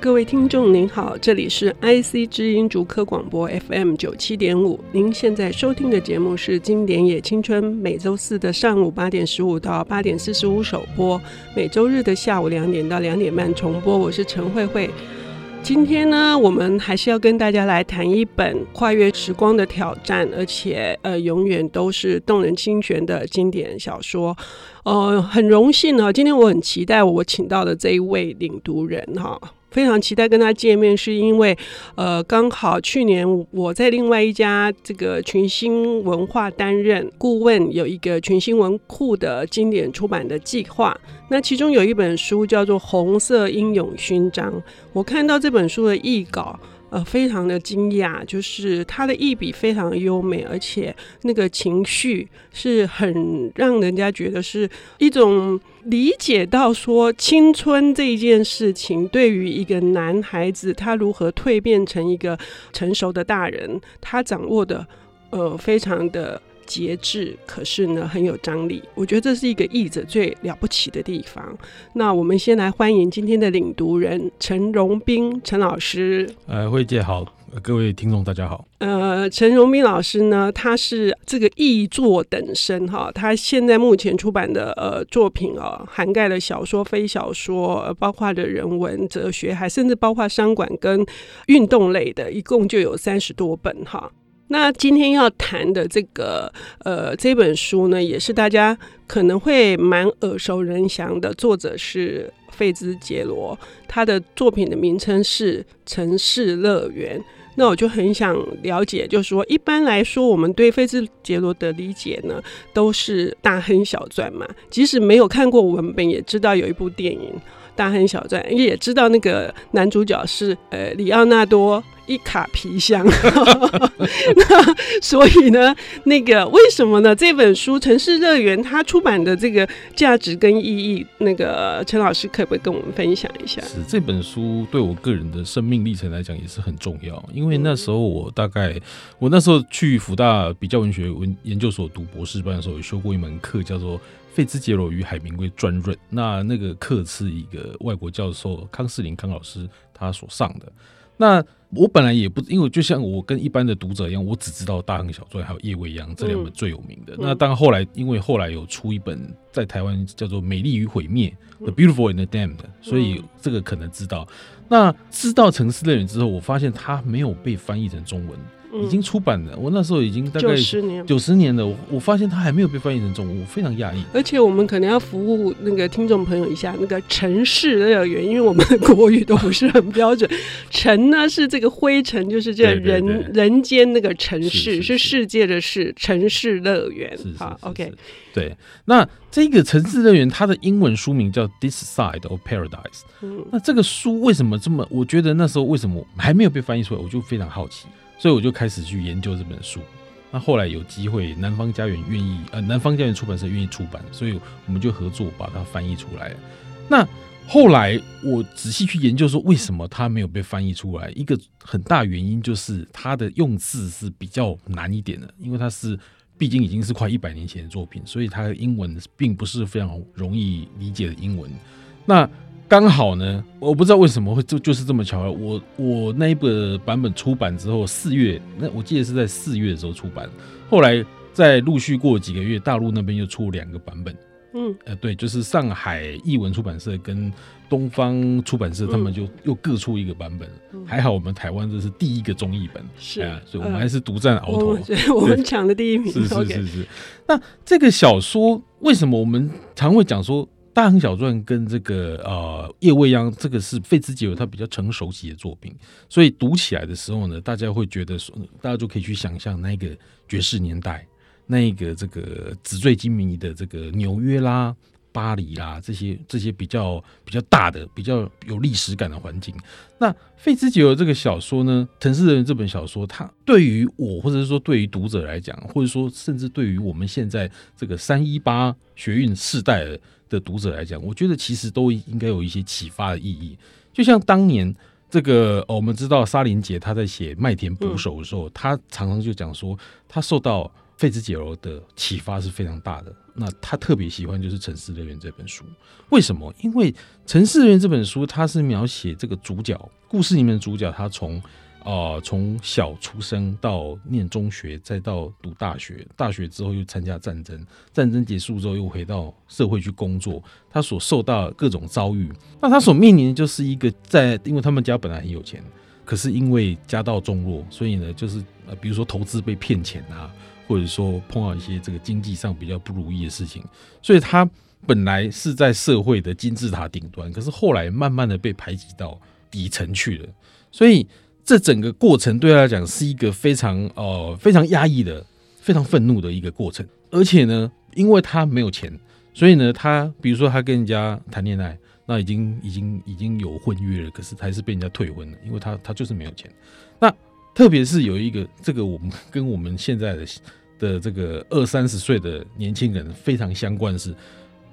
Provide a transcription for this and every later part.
各位听众您好，这里是 IC 之音竹科广播 FM 九七点五。您现在收听的节目是《经典也青春》，每周四的上午八点十五到八点四十五首播，每周日的下午两点到两点半重播。我是陈慧慧。今天呢，我们还是要跟大家来谈一本跨越时光的挑战，而且呃，永远都是动人心弦的经典小说。呃，很荣幸呢，今天我很期待我请到的这一位领读人哈。非常期待跟他见面，是因为，呃，刚好去年我在另外一家这个群星文化担任顾问，有一个群星文库的经典出版的计划。那其中有一本书叫做《红色英勇勋章》，我看到这本书的译稿。呃，非常的惊讶，就是他的译笔非常优美，而且那个情绪是很让人家觉得是一种理解到说青春这件事情，对于一个男孩子他如何蜕变成一个成熟的大人，他掌握的呃非常的。节制，可是呢很有张力。我觉得这是一个译者最了不起的地方。那我们先来欢迎今天的领读人陈荣斌陈老师。呃，慧姐好，各位听众大家好。呃，陈荣斌老师呢，他是这个译作等身哈。他现在目前出版的呃作品哦，涵盖了小说、非小说，包括的人文、哲学，还甚至包括商管跟运动类的，一共就有三十多本哈。那今天要谈的这个呃这本书呢，也是大家可能会蛮耳熟能详的，作者是费兹杰罗，他的作品的名称是《城市乐园》。那我就很想了解，就是说一般来说，我们对费兹杰罗的理解呢，都是大亨小传嘛，即使没有看过文本，也知道有一部电影《大亨小传》，因为也知道那个男主角是呃里奥纳多。一卡皮箱，那所以呢，那个为什么呢？这本书《城市乐园》它出版的这个价值跟意义，那个陈老师可不可以跟我们分享一下？是这本书对我个人的生命历程来讲也是很重要，因为那时候我大概我那时候去辅大比较文学文研究所读博士班的时候，有修过一门课叫做《费兹杰罗与海明威专任》，那那个课是一个外国教授康士林康老师他所上的。那我本来也不，因为就像我跟一般的读者一样，我只知道《大亨小传》还有《夜未央》这两本最有名的。嗯、那当然后来，因为后来有出一本在台湾叫做《美丽与毁灭》The Beautiful and the Damned，所以这个可能知道。那知道《城市乐园》之后，我发现它没有被翻译成中文。已经出版了，我那时候已经大概九十年九十年了，我我发现它还没有被翻译成中文，我非常讶异。而且我们可能要服务那个听众朋友一下，那个城市乐园，因为我们的国语都不是很标准。城呢是这个灰尘，就是这人人间那个城市，是，世界的市，城市乐园。好，OK。对，那这个城市乐园它的英文书名叫《This Side of Paradise》。嗯，那这个书为什么这么？我觉得那时候为什么还没有被翻译出来，我就非常好奇。所以我就开始去研究这本书。那后来有机会，南方家园愿意，呃，南方家园出版社愿意出版，所以我们就合作把它翻译出来。那后来我仔细去研究说，为什么它没有被翻译出来？一个很大原因就是它的用字是比较难一点的，因为它是毕竟已经是快一百年前的作品，所以它的英文并不是非常容易理解的英文。那刚好呢，我不知道为什么会就就是这么巧。我我那一本版本出版之后，四月那我记得是在四月的时候出版。后来再陆续过几个月，大陆那边又出两个版本。嗯，呃，对，就是上海译文出版社跟东方出版社，他们就又各出一个版本。嗯、还好我们台湾这是第一个中译本，是啊，所以我们还是独占鳌头。对，我们抢的第一名。是是是是。那这个小说为什么我们常会讲说？《大亨小传》跟这个呃《夜未央》，这个是费兹杰罗他比较成熟期的作品，所以读起来的时候呢，大家会觉得说，大家就可以去想象那个爵士年代，那个这个纸醉金迷的这个纽约啦、巴黎啦这些这些比较比较大的、比较有历史感的环境。那费兹杰罗这个小说呢，《城市人》这本小说，它对于我，或者是说对于读者来讲，或者说甚至对于我们现在这个三一八学运世代的。读者来讲，我觉得其实都应该有一些启发的意义。就像当年这个，我们知道沙林杰他在写《麦田捕手》的时候，他常常就讲说，他受到费兹杰罗的启发是非常大的。那他特别喜欢就是《城市乐园》这本书，为什么？因为《城市乐园》这本书，它是描写这个主角故事里面的主角，他从啊从小出生到念中学，再到读大学，大学之后又参加战争，战争结束之后又回到社会去工作，他所受到各种遭遇，那他所面临的就是一个在，因为他们家本来很有钱，可是因为家道中落，所以呢，就是呃，比如说投资被骗钱啊。或者说碰到一些这个经济上比较不如意的事情，所以他本来是在社会的金字塔顶端，可是后来慢慢的被排挤到底层去了。所以这整个过程对他来讲是一个非常呃非常压抑的、非常愤怒的一个过程。而且呢，因为他没有钱，所以呢，他比如说他跟人家谈恋爱，那已经已经已经有婚约了，可是还是被人家退婚了，因为他他就是没有钱。那特别是有一个这个我们跟我们现在的。的这个二三十岁的年轻人非常相关是，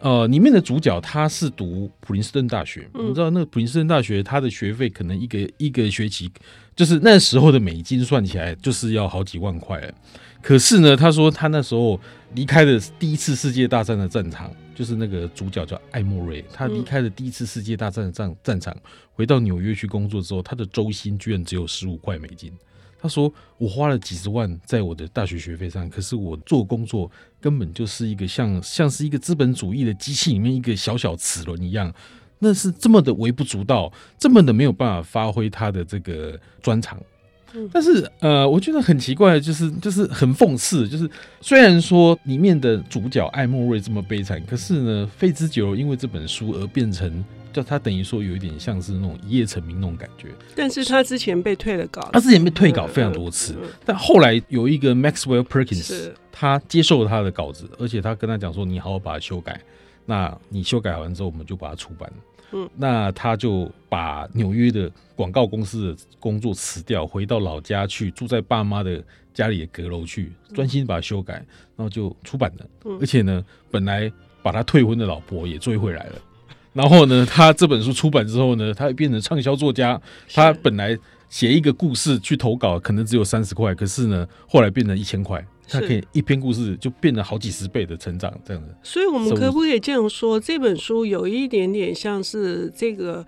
呃，里面的主角他是读普林斯顿大学，你知道那个普林斯顿大学他的学费可能一个一个学期就是那时候的美金算起来就是要好几万块了。可是呢，他说他那时候离开了第一次世界大战的战场，就是那个主角叫艾莫瑞，他离开了第一次世界大战的战战场，回到纽约去工作之后，他的周薪居然只有十五块美金。他说：“我花了几十万在我的大学学费上，可是我做工作根本就是一个像像是一个资本主义的机器里面一个小小齿轮一样，那是这么的微不足道，这么的没有办法发挥他的这个专长。但是呃，我觉得很奇怪的就是就是很讽刺，就是虽然说里面的主角艾莫瑞这么悲惨，可是呢，费兹杰罗因为这本书而变成。”就他等于说有一点像是那种一夜成名那种感觉，但是他之前被退了稿，他之前被退稿非常多次，但后来有一个 Maxwell Perkins，他接受了他的稿子，而且他跟他讲说，你好好把它修改，那你修改完之后，我们就把它出版。嗯，那他就把纽约的广告公司的工作辞掉，回到老家去住在爸妈的家里的阁楼去，专心把它修改，然后就出版了。嗯、而且呢，本来把他退婚的老婆也追回来了。然后呢，他这本书出版之后呢，他变成畅销作家。他本来写一个故事去投稿，可能只有三十块，可是呢，后来变成一千块，他可以一篇故事就变得好几十倍的成长，这样子。所以，我们可不可以这样说，这本书有一点点像是这个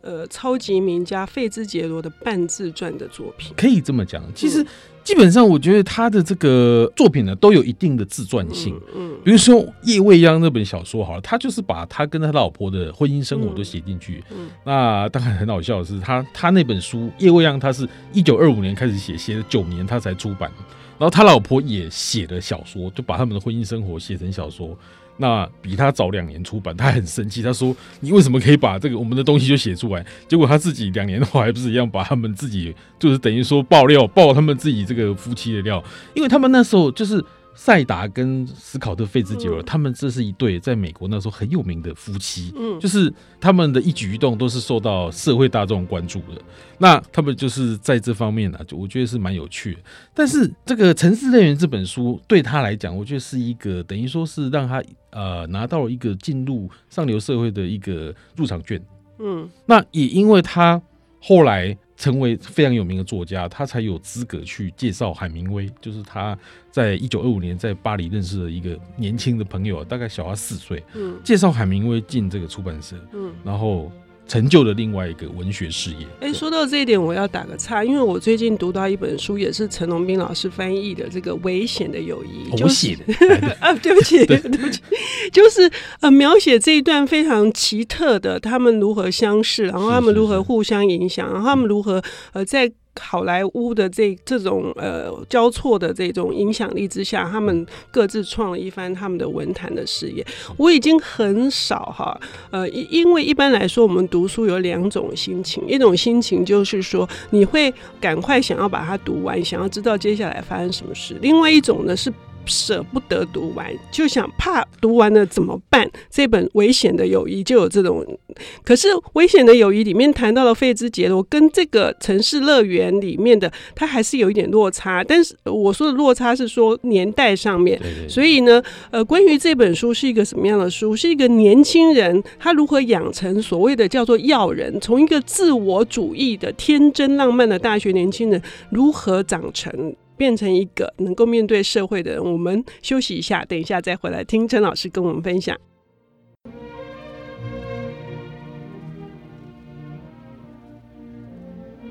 呃超级名家费兹杰罗的半自传的作品？可以这么讲，其实。嗯基本上，我觉得他的这个作品呢，都有一定的自传性。嗯，比如说夜未央那本小说，好了，他就是把他跟他老婆的婚姻生活都写进去。嗯，那当然很好笑的是，他他那本书夜未央，他是一九二五年开始写，写了九年他才出版。然后他老婆也写了小说，就把他们的婚姻生活写成小说。那比他早两年出版，他很生气，他说：“你为什么可以把这个我们的东西就写出来？”结果他自己两年后还不是一样把他们自己就是等于说爆料，爆他们自己这个夫妻的料，因为他们那时候就是。赛达跟斯考特费兹杰尔，他们这是一对在美国那时候很有名的夫妻，嗯，就是他们的一举一动都是受到社会大众关注的。那他们就是在这方面呢，就我觉得是蛮有趣的。但是这个《城市乐园》这本书对他来讲，我觉得是一个等于说是让他呃拿到了一个进入上流社会的一个入场券，嗯，那也因为他后来。成为非常有名的作家，他才有资格去介绍海明威。就是他在一九二五年在巴黎认识了一个年轻的朋友，大概小他四岁，嗯，介绍海明威进这个出版社，嗯，然后。成就了另外一个文学事业。哎、欸，说到这一点，我要打个岔，因为我最近读到一本书，也是陈龙斌老师翻译的，这个《危险的友谊》，我写的 啊，对不起，对不起，就是呃，描写这一段非常奇特的，他们如何相识，然后他们如何互相影响，然后他们如何呃在。好莱坞的这这种呃交错的这种影响力之下，他们各自创了一番他们的文坛的事业。我已经很少哈，呃，因为一般来说我们读书有两种心情，一种心情就是说你会赶快想要把它读完，想要知道接下来发生什么事；另外一种呢是。舍不得读完，就想怕读完了怎么办？这本《危险的友谊》就有这种。可是《危险的友谊》里面谈到了费兹杰罗，跟这个城市乐园里面的，它还是有一点落差。但是我说的落差是说年代上面。对对对。所以呢，呃，关于这本书是一个什么样的书？是一个年轻人他如何养成所谓的叫做要人，从一个自我主义的天真浪漫的大学年轻人，如何长成。变成一个能够面对社会的人。我们休息一下，等一下再回来听陈老师跟我们分享。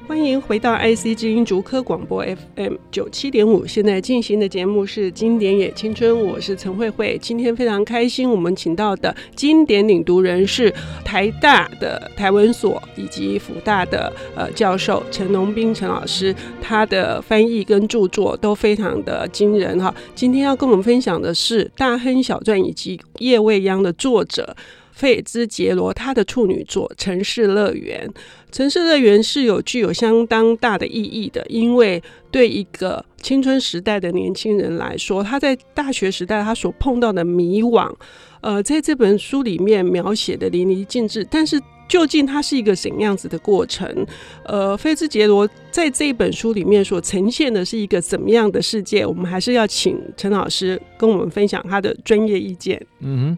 欢迎回到 IC 之音竹科广播 FM 九七点五，现在进行的节目是《经典也青春》，我是陈慧慧。今天非常开心，我们请到的经典领读人是台大的台文所以及辅大的呃教授陈农斌陈老师，他的翻译跟著作都非常的惊人哈。今天要跟我们分享的是《大亨小传》以及《叶未央》的作者。费兹杰罗他的处女作《城市乐园》，《城市乐园》是有具有相当大的意义的，因为对一个青春时代的年轻人来说，他在大学时代他所碰到的迷惘，呃，在这本书里面描写的淋漓尽致。但是，究竟它是一个怎样子的过程？呃，费兹杰罗在这一本书里面所呈现的是一个怎么样的世界？我们还是要请陈老师跟我们分享他的专业意见。嗯哼。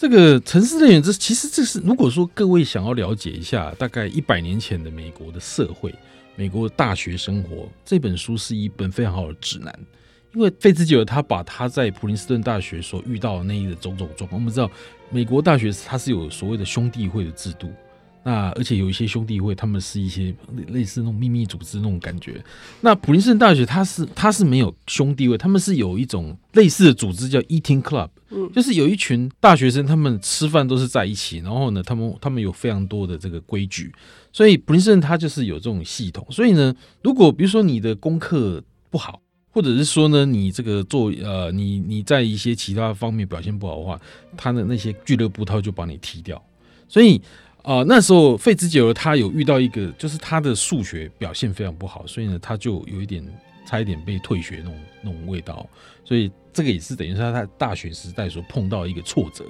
这个城市乐园，这其实这是如果说各位想要了解一下大概一百年前的美国的社会、美国的大学生活，这本书是一本非常好的指南。因为费兹杰尔他把他在普林斯顿大学所遇到的那一的种种状况，我们知道美国大学它是有所谓的兄弟会的制度。那而且有一些兄弟会，他们是一些类似那种秘密组织那种感觉。那普林斯顿大学它是它是没有兄弟会，他们是有一种类似的组织叫 Eating Club，嗯，就是有一群大学生，他们吃饭都是在一起，然后呢，他们他们有非常多的这个规矩，所以普林斯顿它就是有这种系统。所以呢，如果比如说你的功课不好，或者是说呢，你这个做呃你你在一些其他方面表现不好的话，他的那些俱乐部他就把你踢掉，所以。啊、那时候费兹杰罗他有遇到一个，就是他的数学表现非常不好，所以呢，他就有一点差一点被退学那种那种味道，所以这个也是等于说他在大学时代所碰到一个挫折。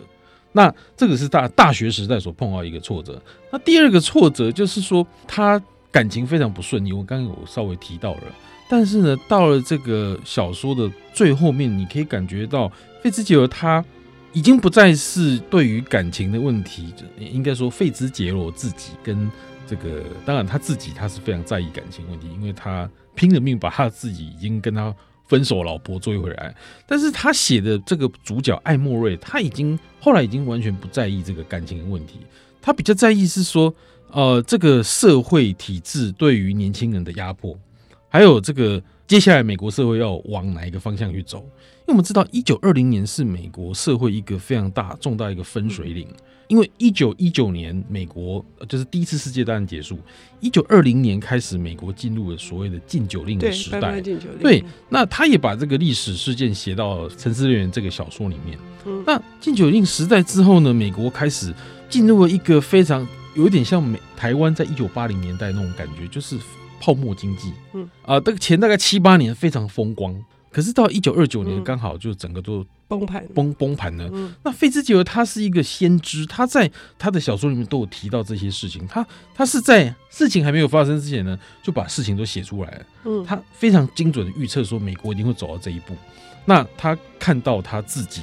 那这个是大大学时代所碰到一个挫折。那第二个挫折就是说他感情非常不顺利，我刚刚有稍微提到了，但是呢，到了这个小说的最后面，你可以感觉到费兹杰罗他。已经不再是对于感情的问题，应该说费兹杰罗自己跟这个，当然他自己他是非常在意感情问题，因为他拼了命把他自己已经跟他分手老婆追回来。但是他写的这个主角艾莫瑞，他已经后来已经完全不在意这个感情的问题，他比较在意是说，呃，这个社会体制对于年轻人的压迫，还有这个。接下来，美国社会要往哪一个方向去走？因为我们知道，一九二零年是美国社会一个非常大、重大一个分水岭。因为一九一九年，美国就是第一次世界大战结束；一九二零年开始，美国进入了所谓的禁酒令的时代。对，那他也把这个历史事件写到《城市乐园》这个小说里面。那禁酒令时代之后呢，美国开始进入了一个非常有点像美台湾在一九八零年代那种感觉，就是。泡沫经济，嗯啊，这个前大概七八年非常风光，可是到一九二九年刚好就整个都崩盘崩崩盘了。那费兹杰罗他是一个先知，他在他的小说里面都有提到这些事情。他他是在事情还没有发生之前呢，就把事情都写出来了。嗯，他非常精准的预测说美国一定会走到这一步。那他看到他自己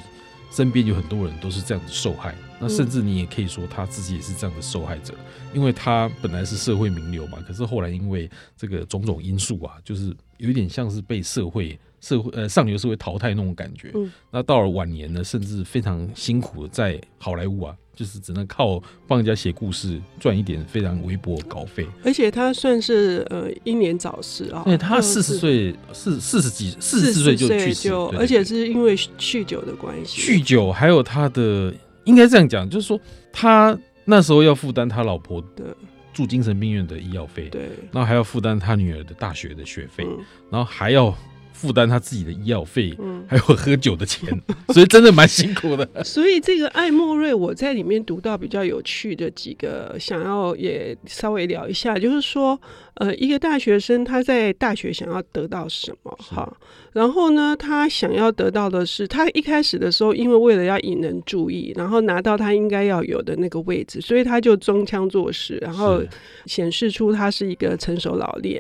身边有很多人都是这样子受害。那甚至你也可以说他自己也是这样的受害者，因为他本来是社会名流嘛，可是后来因为这个种种因素啊，就是有一点像是被社会社会呃上流社会淘汰那种感觉。那到了晚年呢，甚至非常辛苦的在好莱坞啊，就是只能靠帮人家写故事赚一点非常微薄的稿费。而且他算是呃英年早逝啊，对，他四十岁四四十几四十四岁就去世，而且是因为酗酒的关系，酗酒还有他的。应该这样讲，就是说他那时候要负担他老婆的住精神病院的医药费，对，然后还要负担他女儿的大学的学费，嗯，然后还要负担他自己的医药费，嗯，还有喝酒的钱，所以真的蛮辛苦的。所以这个艾莫瑞，我在里面读到比较有趣的几个，想要也稍微聊一下，就是说。呃，一个大学生他在大学想要得到什么？哈，然后呢，他想要得到的是，他一开始的时候，因为为了要引人注意，然后拿到他应该要有的那个位置，所以他就装腔作势，然后显示出他是一个成熟老练。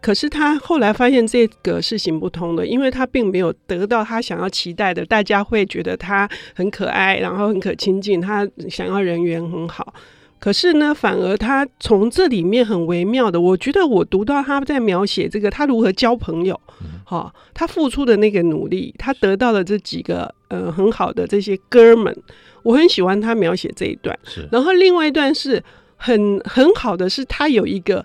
可是他后来发现这个是行不通的，因为他并没有得到他想要期待的，大家会觉得他很可爱，然后很可亲近，他想要人缘很好。可是呢，反而他从这里面很微妙的，我觉得我读到他在描写这个他如何交朋友，哈、嗯，他付出的那个努力，他得到了这几个呃很好的这些哥们，我很喜欢他描写这一段。是，然后另外一段是很很好的，是他有一个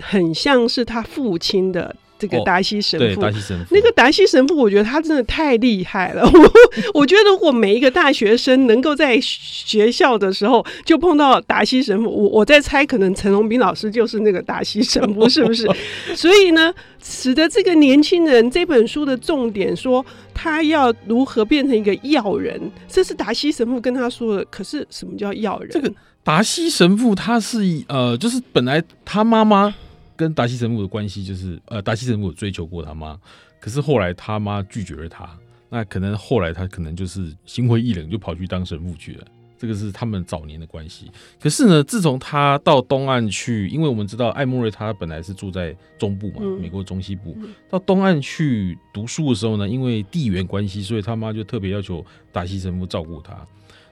很像是他父亲的。这个达西神父，哦、对，达西神父，那个达西神父，我觉得他真的太厉害了。我我觉得，如果每一个大学生能够在学校的时候就碰到达西神父，我我在猜，可能陈荣斌老师就是那个达西神父，是不是？所以呢，使得这个年轻人这本书的重点说，他要如何变成一个要人，这是达西神父跟他说的。可是，什么叫要人？这个达西神父他是呃，就是本来他妈妈。跟达西神父的关系就是，呃，达西神父有追求过他妈，可是后来他妈拒绝了他，那可能后来他可能就是心灰意冷，就跑去当神父去了。这个是他们早年的关系。可是呢，自从他到东岸去，因为我们知道艾莫瑞他本来是住在中部嘛，美国中西部，到东岸去读书的时候呢，因为地缘关系，所以他妈就特别要求达西神父照顾他。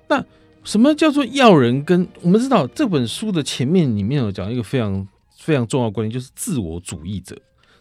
那什么叫做要人？跟我们知道这本书的前面里面有讲一个非常。非常重要的观念就是自我主义者，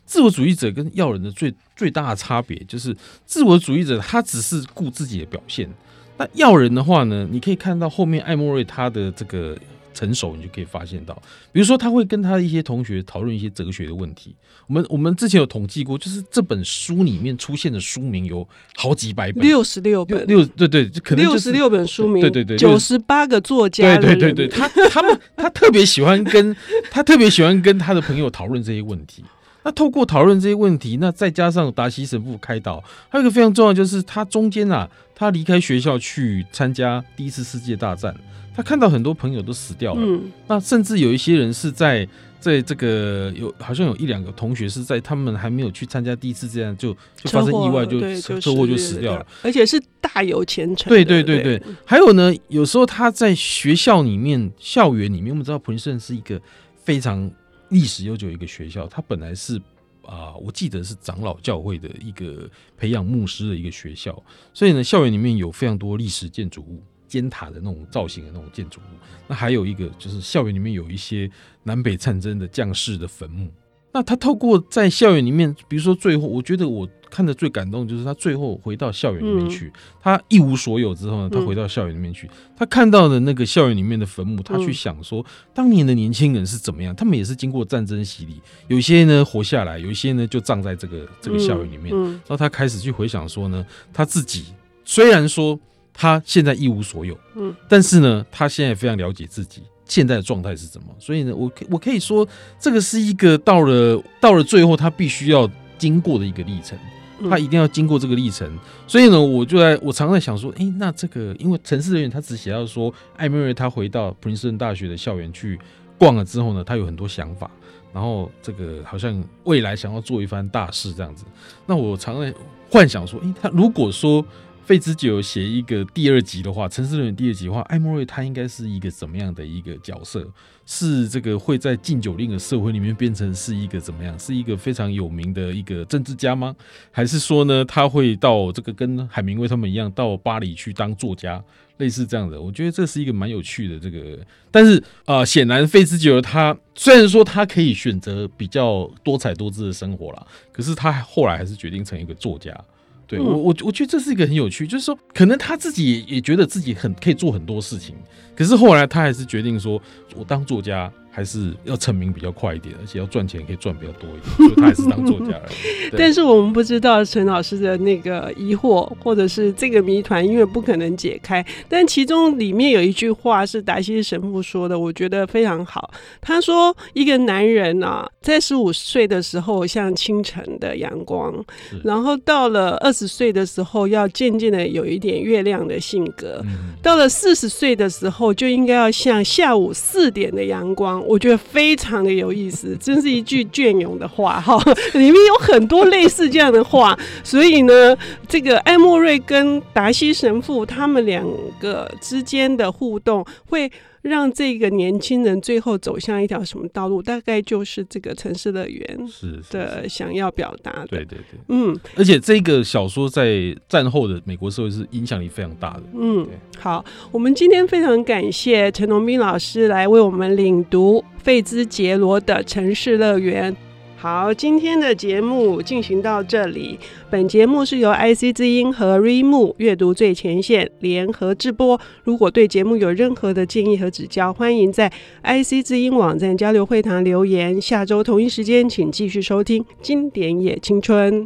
自我主义者跟要人的最最大的差别就是，自我主义者他只是顾自己的表现，那要人的话呢，你可以看到后面艾默瑞他的这个。成熟，你就可以发现到，比如说他会跟他的一些同学讨论一些哲学的问题。我们我们之前有统计过，就是这本书里面出现的书名有好几百本，六十六本，六对对，可能六十六本书名，对对对，九十八个作家，对对对对，他他们他特别喜欢跟他特别喜欢跟他的朋友讨论这些问题。那透过讨论这些问题，那再加上达西神父开导，还有一个非常重要，就是他中间啊，他离开学校去参加第一次世界大战。他看到很多朋友都死掉了，嗯，那甚至有一些人是在在这个有好像有一两个同学是在他们还没有去参加第一次这样就就发生意外就车祸就死掉了，而且是大有前程。对对对对，对，还有呢，有时候他在学校里面校园里面，我们知道普林斯顿是一个非常历史悠久一个学校，它本来是啊，我记得是长老教会的一个培养牧师的一个学校，所以呢，校园里面有非常多历史建筑物。尖塔的那种造型的那种建筑物，那还有一个就是校园里面有一些南北战争的将士的坟墓。那他透过在校园里面，比如说最后，我觉得我看的最感动就是他最后回到校园里面去，他一无所有之后呢，他回到校园里面去，他看到的那个校园里面的坟墓，他去想说，当年的年轻人是怎么样？他们也是经过战争洗礼，有些呢活下来，有一些呢就葬在这个这个校园里面。然后他开始去回想说呢，他自己虽然说。他现在一无所有，嗯，但是呢，他现在非常了解自己现在的状态是什么，所以呢，我可我可以说，这个是一个到了到了最后，他必须要经过的一个历程，他一定要经过这个历程。所以呢，我就在我常常在想说，诶、欸，那这个因为城市人员他只写到说，艾米瑞他回到普林斯顿大学的校园去逛了之后呢，他有很多想法，然后这个好像未来想要做一番大事这样子。那我常在幻想说，诶、欸，他如果说。费兹杰写一个第二集的话，《城市猎人》第二集的话，艾默瑞他应该是一个怎么样的一个角色？是这个会在禁酒令的社会里面变成是一个怎么样？是一个非常有名的一个政治家吗？还是说呢，他会到这个跟海明威他们一样到巴黎去当作家，类似这样的？我觉得这是一个蛮有趣的这个。但是啊，显然费兹杰他虽然说他可以选择比较多彩多姿的生活啦，可是他后来还是决定成一个作家。对我，我我觉得这是一个很有趣，就是说，可能他自己也也觉得自己很可以做很多事情，可是后来他还是决定说，我当作家。还是要成名比较快一点，而且要赚钱可以赚比较多一点，所以他还是当作家而已。但是我们不知道陈老师的那个疑惑，或者是这个谜团，因为不可能解开。但其中里面有一句话是达西神父说的，我觉得非常好。他说：“一个男人啊，在十五岁的时候像清晨的阳光，然后到了二十岁的时候，要渐渐的有一点月亮的性格；到了四十岁的时候，就应该要像下午四点的阳光。”我觉得非常的有意思，真是一句隽永的话哈。里面有很多类似这样的话，所以呢，这个艾莫瑞跟达西神父他们两个之间的互动会让这个年轻人最后走向一条什么道路？大概就是这个城市乐园是的想要表达的。对对对，嗯，而且这个小说在战后的美国社会是影响力非常大的。嗯，好，我们今天非常感谢陈龙斌老师来为我们领读费兹杰罗的《城市乐园》。好，今天的节目进行到这里。本节目是由 IC 之音和 Readmoo 阅读最前线联合制播。如果对节目有任何的建议和指教，欢迎在 IC 之音网站交流会堂留言。下周同一时间，请继续收听《经典也青春》。